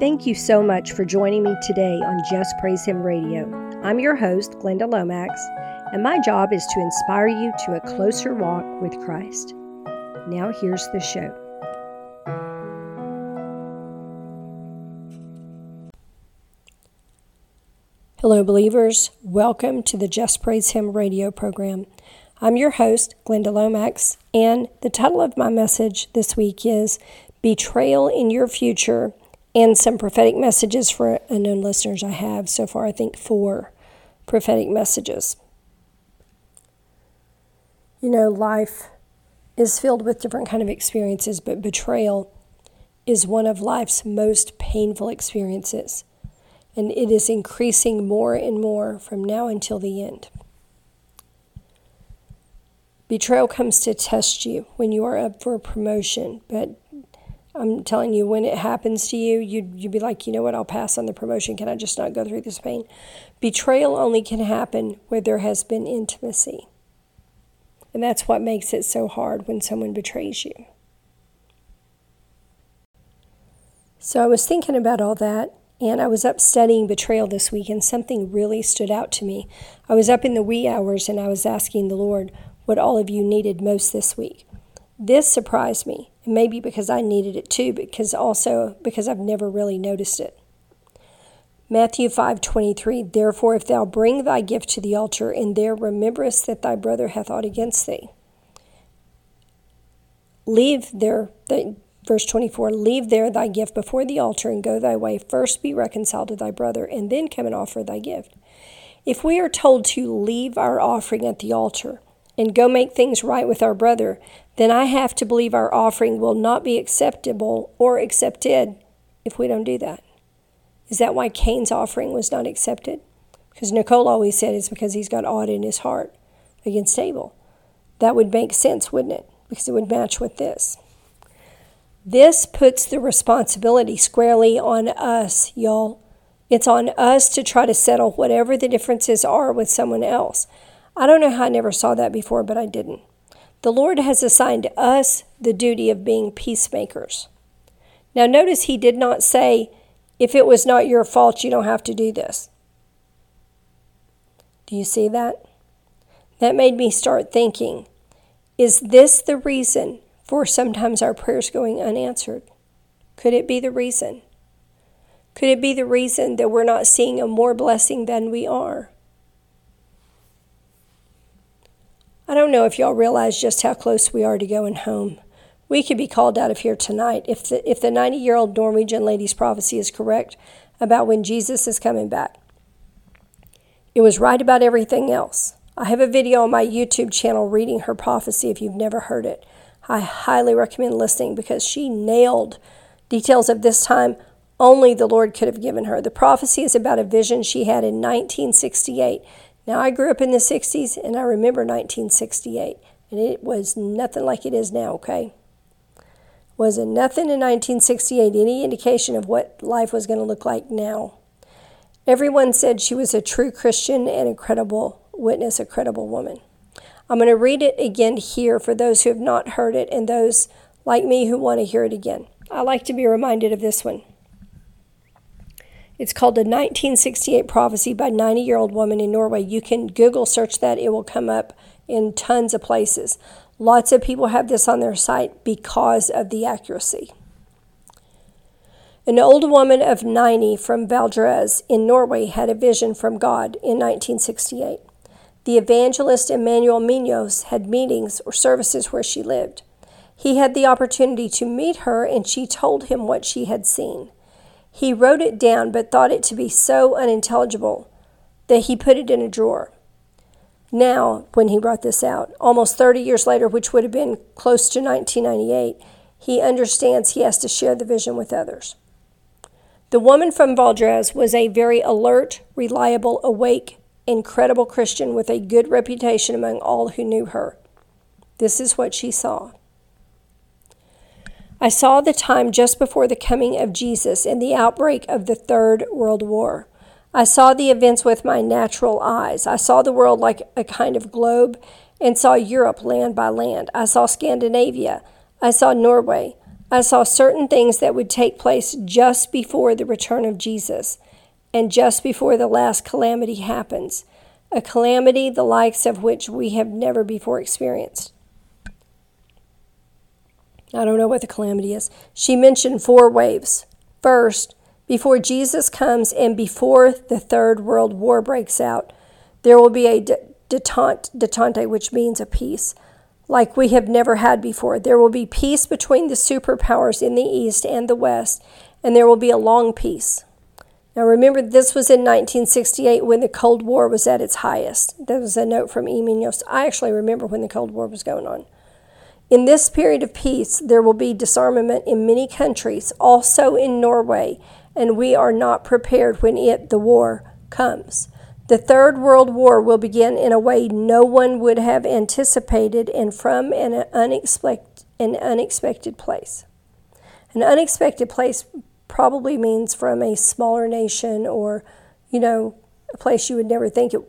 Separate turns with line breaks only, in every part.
Thank you so much for joining me today on Just Praise Him Radio. I'm your host, Glynda Lomax, and my job is to inspire you to a closer walk with Christ. Now, here's the show. Hello, believers. Welcome to the Just Praise Him radio program. I'm your host, Glynda Lomax, and the title of my message this week is Betrayal in Your Future and some prophetic messages for unknown listeners I have so far, I think four prophetic messages. You know, life is filled with different kind of experiences, but betrayal is one of life's most painful experiences, and it is increasing more and more from now until the end. Betrayal comes to test you when you are up for a promotion, but I'm telling you, when it happens to you, you'd, you'd be like, you know what, I'll pass on the promotion. Can I just not go through this pain? Betrayal only can happen where there has been intimacy. And that's what makes it so hard when someone betrays you. So I was thinking about all that, and I was up studying betrayal this week, and something really stood out to me. I was up in the wee hours, and I was asking the Lord what all of you needed most this week. This surprised me, maybe because I needed it too, because also because I've never really noticed it. Matthew 5:23 Therefore if thou bring thy gift to the altar and there rememberest that thy brother hath aught against thee. Leave there the, verse 24 leave there thy gift before the altar and go thy way. First be reconciled to thy brother and then come and offer thy gift. If we are told to leave our offering at the altar and go make things right with our brother then I have to believe our offering will not be acceptable or accepted if we don't do that. Is that why Cain's offering was not accepted? Because Nicole always said it's because he's got odd in his heart against Abel. That would make sense, wouldn't it? Because it would match with this. This puts the responsibility squarely on us, y'all. It's on us to try to settle whatever the differences are with someone else. I don't know how I never saw that before, but I didn't. The Lord has assigned us the duty of being peacemakers. Now, notice he did not say, if it was not your fault, you don't have to do this. Do you see that? That made me start thinking is this the reason for sometimes our prayers going unanswered? Could it be the reason? Could it be the reason that we're not seeing a more blessing than we are? I don't know if y'all realize just how close we are to going home. We could be called out of here tonight if the, if the 90 year old Norwegian lady's prophecy is correct about when Jesus is coming back. It was right about everything else. I have a video on my YouTube channel reading her prophecy if you've never heard it. I highly recommend listening because she nailed details of this time only the Lord could have given her. The prophecy is about a vision she had in 1968 now, I grew up in the 60s and I remember 1968, and it was nothing like it is now, okay? Wasn't nothing in 1968 any indication of what life was going to look like now. Everyone said she was a true Christian and a credible witness, a credible woman. I'm going to read it again here for those who have not heard it and those like me who want to hear it again. I like to be reminded of this one. It's called the 1968 Prophecy by 90 year old woman in Norway. You can Google search that, it will come up in tons of places. Lots of people have this on their site because of the accuracy. An old woman of 90 from Valdres in Norway had a vision from God in 1968. The evangelist Emanuel Minos had meetings or services where she lived. He had the opportunity to meet her, and she told him what she had seen. He wrote it down, but thought it to be so unintelligible that he put it in a drawer. Now, when he brought this out, almost 30 years later, which would have been close to 1998, he understands he has to share the vision with others. The woman from Valdres was a very alert, reliable, awake, incredible Christian with a good reputation among all who knew her. This is what she saw. I saw the time just before the coming of Jesus and the outbreak of the Third World War. I saw the events with my natural eyes. I saw the world like a kind of globe and saw Europe land by land. I saw Scandinavia. I saw Norway. I saw certain things that would take place just before the return of Jesus and just before the last calamity happens, a calamity the likes of which we have never before experienced. I don't know what the calamity is. She mentioned four waves. First, before Jesus comes and before the Third World War breaks out, there will be a detente, detente which means a peace, like we have never had before. There will be peace between the superpowers in the East and the West, and there will be a long peace. Now, remember, this was in 1968 when the Cold War was at its highest. That was a note from E. Minos. I actually remember when the Cold War was going on. In this period of peace, there will be disarmament in many countries, also in Norway, and we are not prepared when it, the war, comes. The Third World War will begin in a way no one would have anticipated and from an unexpected, an unexpected place. An unexpected place probably means from a smaller nation or, you know, a place you would never think it.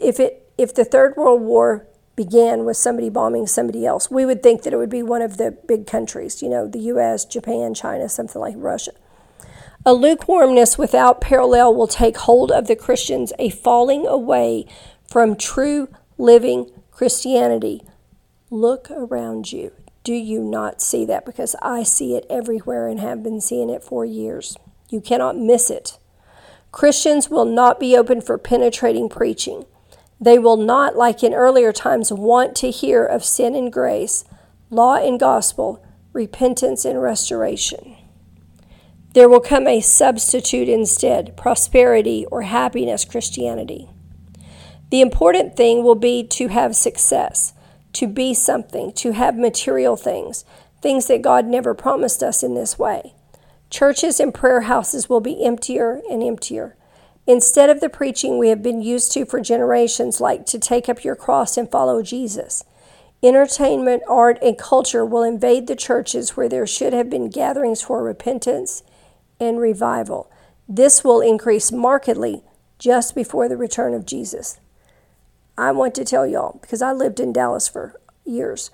If it if the Third World War began with somebody bombing somebody else. We would think that it would be one of the big countries, you know, the US, Japan, China, something like Russia. A lukewarmness without parallel will take hold of the Christians, a falling away from true living Christianity. Look around you. Do you not see that? Because I see it everywhere and have been seeing it for years. You cannot miss it. Christians will not be open for penetrating preaching. They will not, like in earlier times, want to hear of sin and grace, law and gospel, repentance and restoration. There will come a substitute instead prosperity or happiness Christianity. The important thing will be to have success, to be something, to have material things, things that God never promised us in this way. Churches and prayer houses will be emptier and emptier. Instead of the preaching we have been used to for generations, like to take up your cross and follow Jesus, entertainment, art, and culture will invade the churches where there should have been gatherings for repentance and revival. This will increase markedly just before the return of Jesus. I want to tell y'all, because I lived in Dallas for years,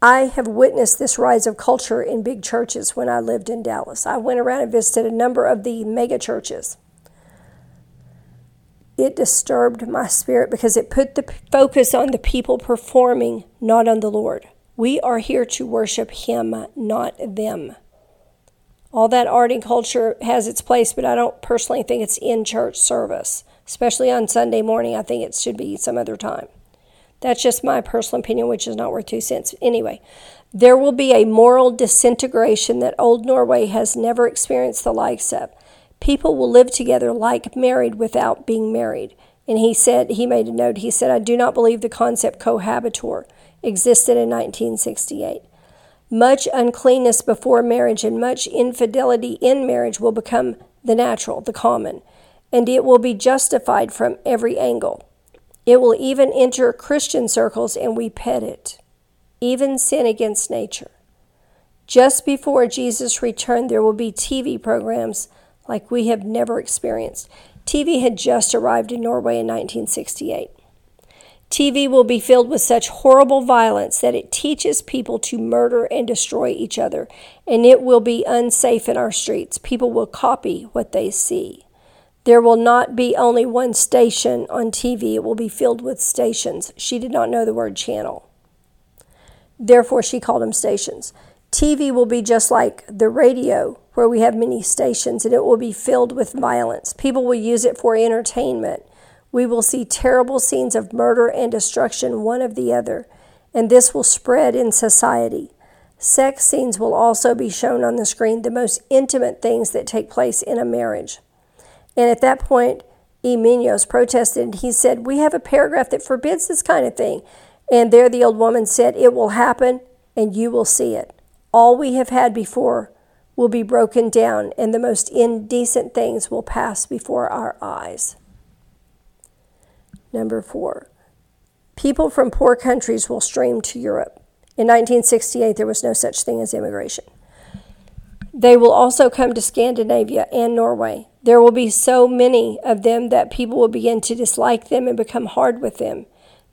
I have witnessed this rise of culture in big churches when I lived in Dallas. I went around and visited a number of the mega churches it disturbed my spirit because it put the focus on the people performing, not on the Lord. We are here to worship Him, not them. All that art and culture has its place, but I don't personally think it's in church service, especially on Sunday morning. I think it should be some other time. That's just my personal opinion, which is not worth two cents. Anyway, there will be a moral disintegration that old Norway has never experienced the likes of. People will live together like married without being married. And he said, he made a note, he said, I do not believe the concept cohabitor existed in 1968. Much uncleanness before marriage and much infidelity in marriage will become the natural, the common, and it will be justified from every angle. It will even enter Christian circles and we pet it, even sin against nature. Just before Jesus' return, there will be TV programs like we have never experienced. TV had just arrived in Norway in 1968. TV will be filled with such horrible violence that it teaches people to murder and destroy each other, and it will be unsafe in our streets. People will copy what they see. There will not be only one station on TV, it will be filled with stations. She did not know the word channel. Therefore, she called them stations. TV will be just like the radio, where we have many stations, and it will be filled with violence. People will use it for entertainment. We will see terrible scenes of murder and destruction, one of the other, and this will spread in society. Sex scenes will also be shown on the screen, the most intimate things that take place in a marriage. And at that point, E. Protested. And he said, We have a paragraph that forbids this kind of thing. And there the old woman said, It will happen and you will see it all we have had before will be broken down, and the most indecent things will pass before our eyes. Number four, people from poor countries will stream to Europe. In 1968, there was no such thing as immigration. They will also come to Scandinavia and Norway. There will be so many of them that people will begin to dislike them and become hard with them.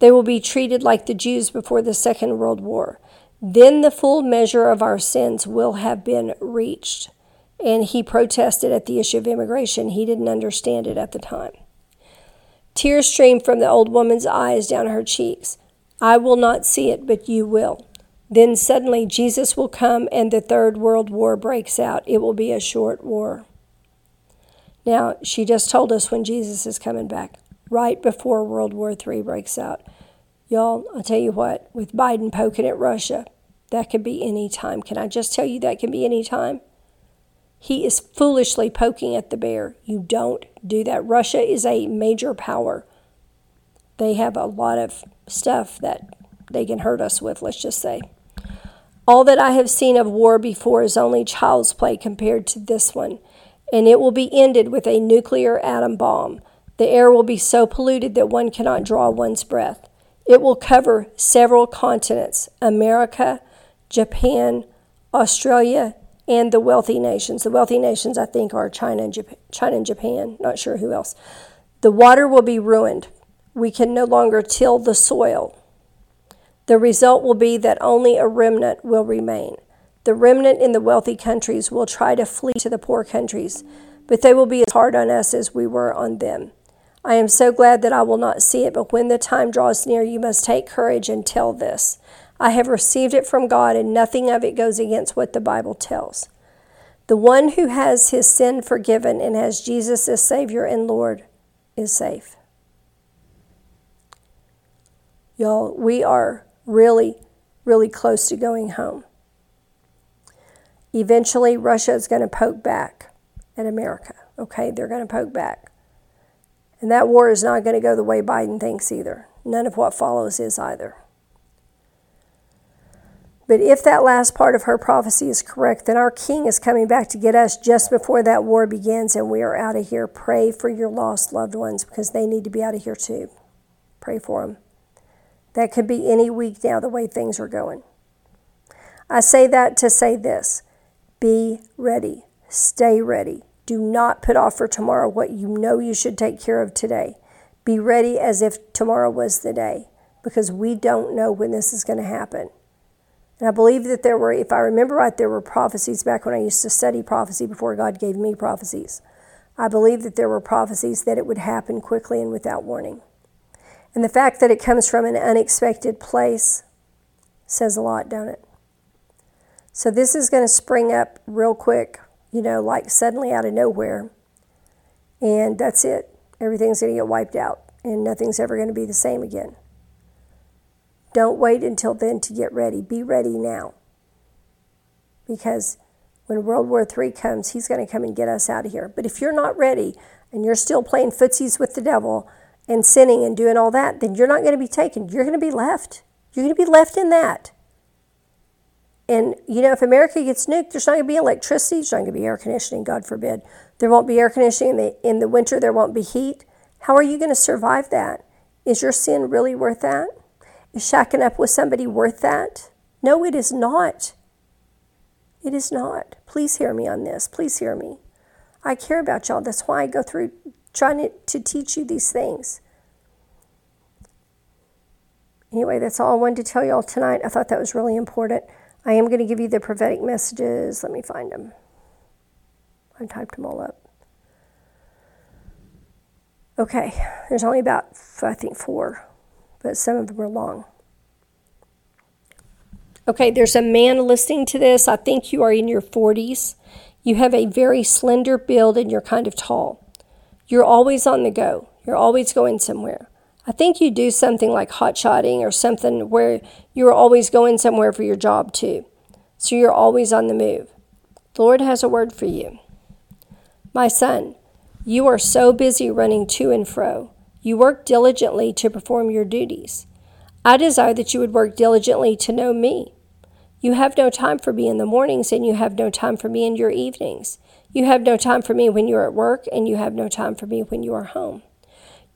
They will be treated like the Jews before the Second World War. Then the full measure of our sins will have been reached. And he protested at the issue of immigration. He didn't understand it at the time. Tears streamed from the old woman's eyes down her cheeks. I will not see it, but you will. Then suddenly Jesus will come and the Third World War breaks out. It will be a short war. Now, she just told us when Jesus is coming back, right before World War III breaks out. Y'all, I'll tell you what, with Biden poking at Russia, that could be any time. Can I just tell you that can be any time? He is foolishly poking at the bear. You don't do that. Russia is a major power. They have a lot of stuff that they can hurt us with, let's just say. All that I have seen of war before is only child's play compared to this one, and it will be ended with a nuclear atom bomb. The air will be so polluted that one cannot draw one's breath. It will cover several continents America, Japan, Australia, and the wealthy nations. The wealthy nations, I think, are China and Japan, China and Japan. Not sure who else. The water will be ruined. We can no longer till the soil. The result will be that only a remnant will remain. The remnant in the wealthy countries will try to flee to the poor countries, but they will be as hard on us as we were on them. I am so glad that I will not see it, but when the time draws near, you must take courage and tell this. I have received it from God, and nothing of it goes against what the Bible tells. The one who has his sin forgiven and has Jesus as Savior and Lord is safe. Y'all, we are really, really close to going home. Eventually, Russia is going to poke back at America. Okay, they're going to poke back. And that war is not going to go the way Biden thinks either. None of what follows is either. But if that last part of her prophecy is correct, then our king is coming back to get us just before that war begins and we are out of here. Pray for your lost loved ones because they need to be out of here too. Pray for them. That could be any week now, the way things are going. I say that to say this be ready, stay ready. Do not put off for tomorrow what you know you should take care of today. Be ready as if tomorrow was the day because we don't know when this is going to happen. And I believe that there were, if I remember right, there were prophecies back when I used to study prophecy before God gave me prophecies. I believe that there were prophecies that it would happen quickly and without warning. And the fact that it comes from an unexpected place says a lot, don't it? So this is going to spring up real quick you know, like suddenly out of nowhere. And that's it. Everything's going to get wiped out and nothing's ever going to be the same again. Don't wait until then to get ready. Be ready now. Because when World War III comes, he's going to come and get us out of here. But if you're not ready and you're still playing footsies with the devil and sinning and doing all that, then you're not going to be taken. You're going to be left. You're going to be left in that. And, you know, if America gets nuked, there's not going to be electricity, there's not going to be air conditioning, God forbid. There won't be air conditioning in the, in the winter, there won't be heat. How are you going to survive that? Is your sin really worth that? Is shacking up with somebody worth that? No, it is not. It is not. Please hear me on this. Please hear me. I care about y'all. That's why I go through trying to, to teach you these things. Anyway, that's all I wanted to tell y'all tonight. I thought that was really important. I am going to give you the prophetic messages. Let me find them. I typed them all up. Okay, there's only about, I think, four, but some of them are long. Okay, there's a man listening to this. I think you are in your 40s. You have a very slender build and you're kind of tall. You're always on the go, you're always going somewhere. I think you do something like hot shotting or something where you're always going somewhere for your job too. So you're always on the move. The Lord has a word for you. My son, you are so busy running to and fro. You work diligently to perform your duties. I desire that you would work diligently to know me. You have no time for me in the mornings, and you have no time for me in your evenings. You have no time for me when you're at work, and you have no time for me when you are home.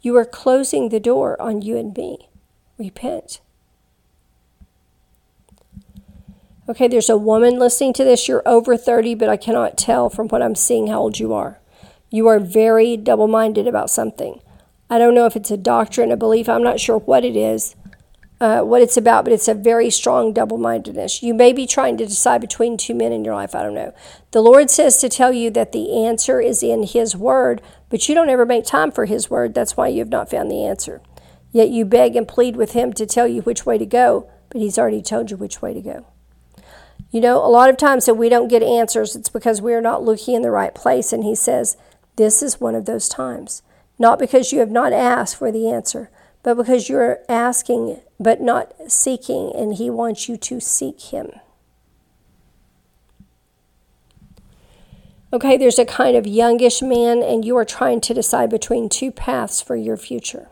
You are closing the door on you and me. Repent. Okay, there's a woman listening to this. You're over 30, but I cannot tell from what I'm seeing how old you are. You are very double minded about something. I don't know if it's a doctrine, a belief, I'm not sure what it is, uh, what it's about, but it's a very strong double mindedness. You may be trying to decide between two men in your life. I don't know. The Lord says to tell you that the answer is in His Word, but you don't ever make time for His Word. That's why you have not found the answer. Yet you beg and plead with Him to tell you which way to go, but He's already told you which way to go. You know, a lot of times that we don't get answers, it's because we are not looking in the right place. And He says, This is one of those times. Not because you have not asked for the answer, but because you're asking but not seeking, and He wants you to seek Him. Okay, there's a kind of youngish man, and you are trying to decide between two paths for your future.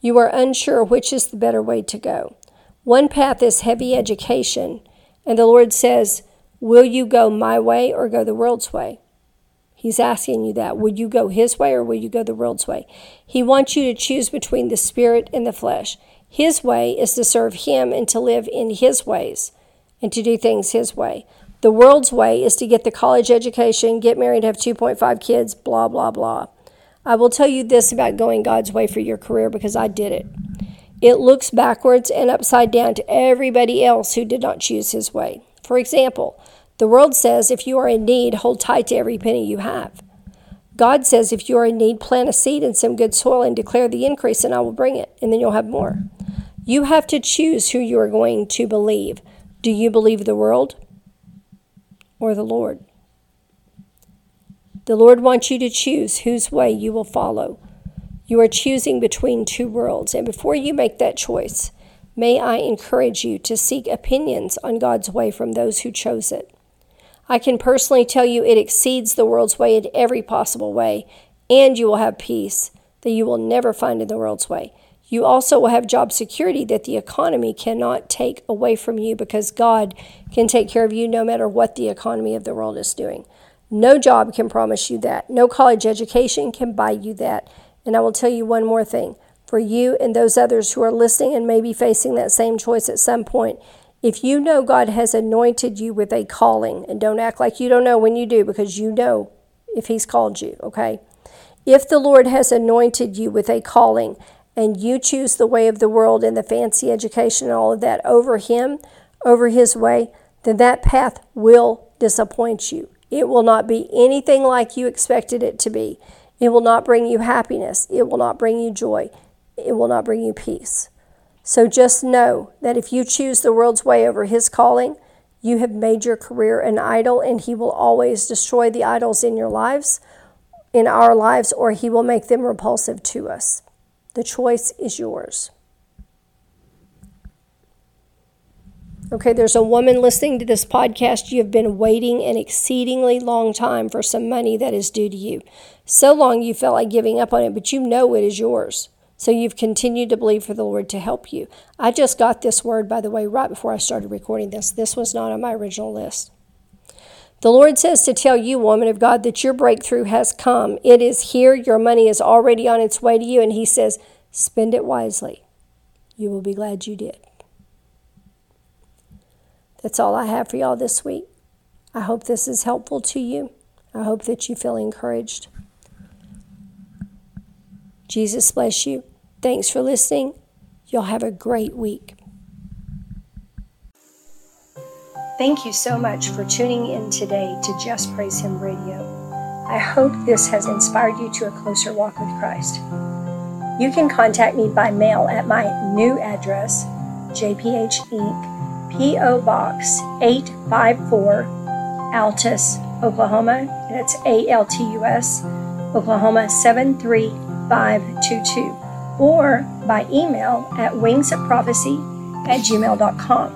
You are unsure which is the better way to go. One path is heavy education, and the Lord says, Will you go my way or go the world's way? He's asking you that. Would you go his way or will you go the world's way? He wants you to choose between the spirit and the flesh. His way is to serve him and to live in his ways and to do things his way. The world's way is to get the college education, get married, have 2.5 kids, blah, blah, blah. I will tell you this about going God's way for your career because I did it. It looks backwards and upside down to everybody else who did not choose his way. For example, the world says if you are in need, hold tight to every penny you have. God says if you are in need, plant a seed in some good soil and declare the increase, and I will bring it, and then you'll have more. You have to choose who you are going to believe. Do you believe the world or the Lord? The Lord wants you to choose whose way you will follow. You are choosing between two worlds, and before you make that choice, may I encourage you to seek opinions on God's way from those who chose it. I can personally tell you it exceeds the world's way in every possible way, and you will have peace that you will never find in the world's way. You also will have job security that the economy cannot take away from you because God can take care of you no matter what the economy of the world is doing. No job can promise you that. No college education can buy you that. And I will tell you one more thing for you and those others who are listening and maybe facing that same choice at some point, if you know God has anointed you with a calling, and don't act like you don't know when you do because you know if He's called you, okay? If the Lord has anointed you with a calling and you choose the way of the world and the fancy education and all of that over Him, over His way, then that path will disappoint you. It will not be anything like you expected it to be. It will not bring you happiness. It will not bring you joy. It will not bring you peace. So just know that if you choose the world's way over His calling, you have made your career an idol, and He will always destroy the idols in your lives, in our lives, or He will make them repulsive to us. The choice is yours. Okay, there's a woman listening to this podcast. You have been waiting an exceedingly long time for some money that is due to you. So long you felt like giving up on it, but you know it is yours. So you've continued to believe for the Lord to help you. I just got this word, by the way, right before I started recording this. This was not on my original list. The Lord says to tell you, woman of God, that your breakthrough has come. It is here. Your money is already on its way to you. And He says, spend it wisely. You will be glad you did. That's all I have for y'all this week. I hope this is helpful to you. I hope that you feel encouraged. Jesus bless you. Thanks for listening. You'll have a great week. Thank you so much for tuning in today to Just Praise Him Radio. I hope this has inspired you to a closer walk with Christ. You can contact me by mail at my new address, JPH Inc., P.O. Box 854, Altus, Oklahoma. That's A L T U S, Oklahoma 73. 522 or by email at wingsofprophecy at gmail.com.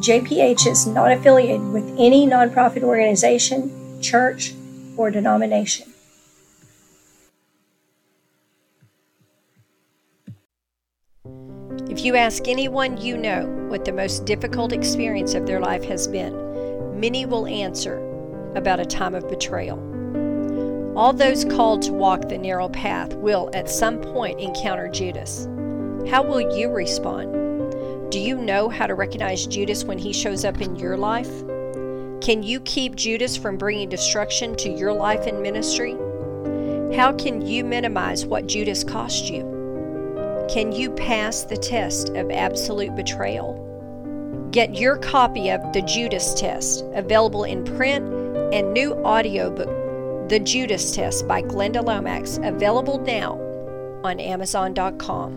JPH is not affiliated with any nonprofit organization, church, or denomination.
If you ask anyone you know what the most difficult experience of their life has been, many will answer about a time of betrayal. All those called to walk the narrow path will at some point encounter Judas. How will you respond? Do you know how to recognize Judas when he shows up in your life? Can you keep Judas from bringing destruction to your life and ministry? How can you minimize what Judas cost you?
Can you pass the test of absolute betrayal? Get your copy of The Judas Test, available in print and new audiobook, The Judas Test by Glynda Lomax, available now on Amazon.com.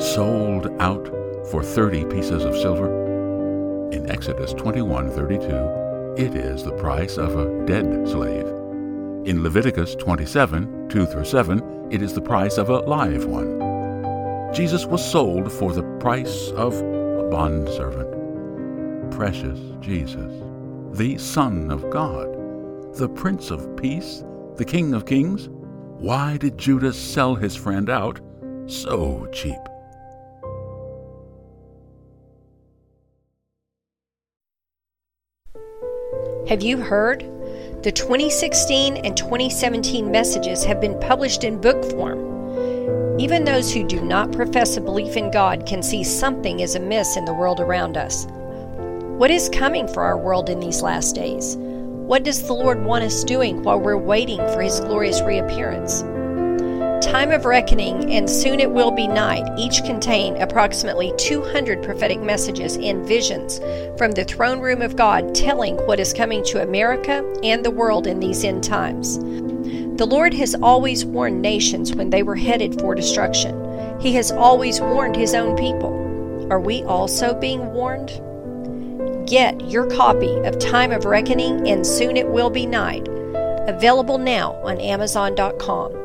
Sold out for 30 pieces of silver? In Exodus 21:32, it is the price of a dead slave. In Leviticus 27, 2 through 7, it is the price of a live one. Jesus was sold for the price of a bondservant. Precious Jesus, the Son of God, the Prince of Peace, the King of Kings. Why did Judas sell his friend out so cheap?
Have you heard? The 2016 and 2017 messages have been published in book form. Even those who do not profess a belief in God can see something is amiss in the world around us. What is coming for our world in these last days? What does the Lord want us doing while we're waiting for His glorious reappearance? Time of Reckoning and Soon It Will Be Night each contain approximately 200 prophetic messages and visions from the throne room of God telling what is coming to America and the world in these end times. The Lord has always warned nations when they were headed for destruction. He has always warned His own people. Are we also being warned? Get your copy of Time of Reckoning and Soon It Will Be Night, available now on Amazon.com.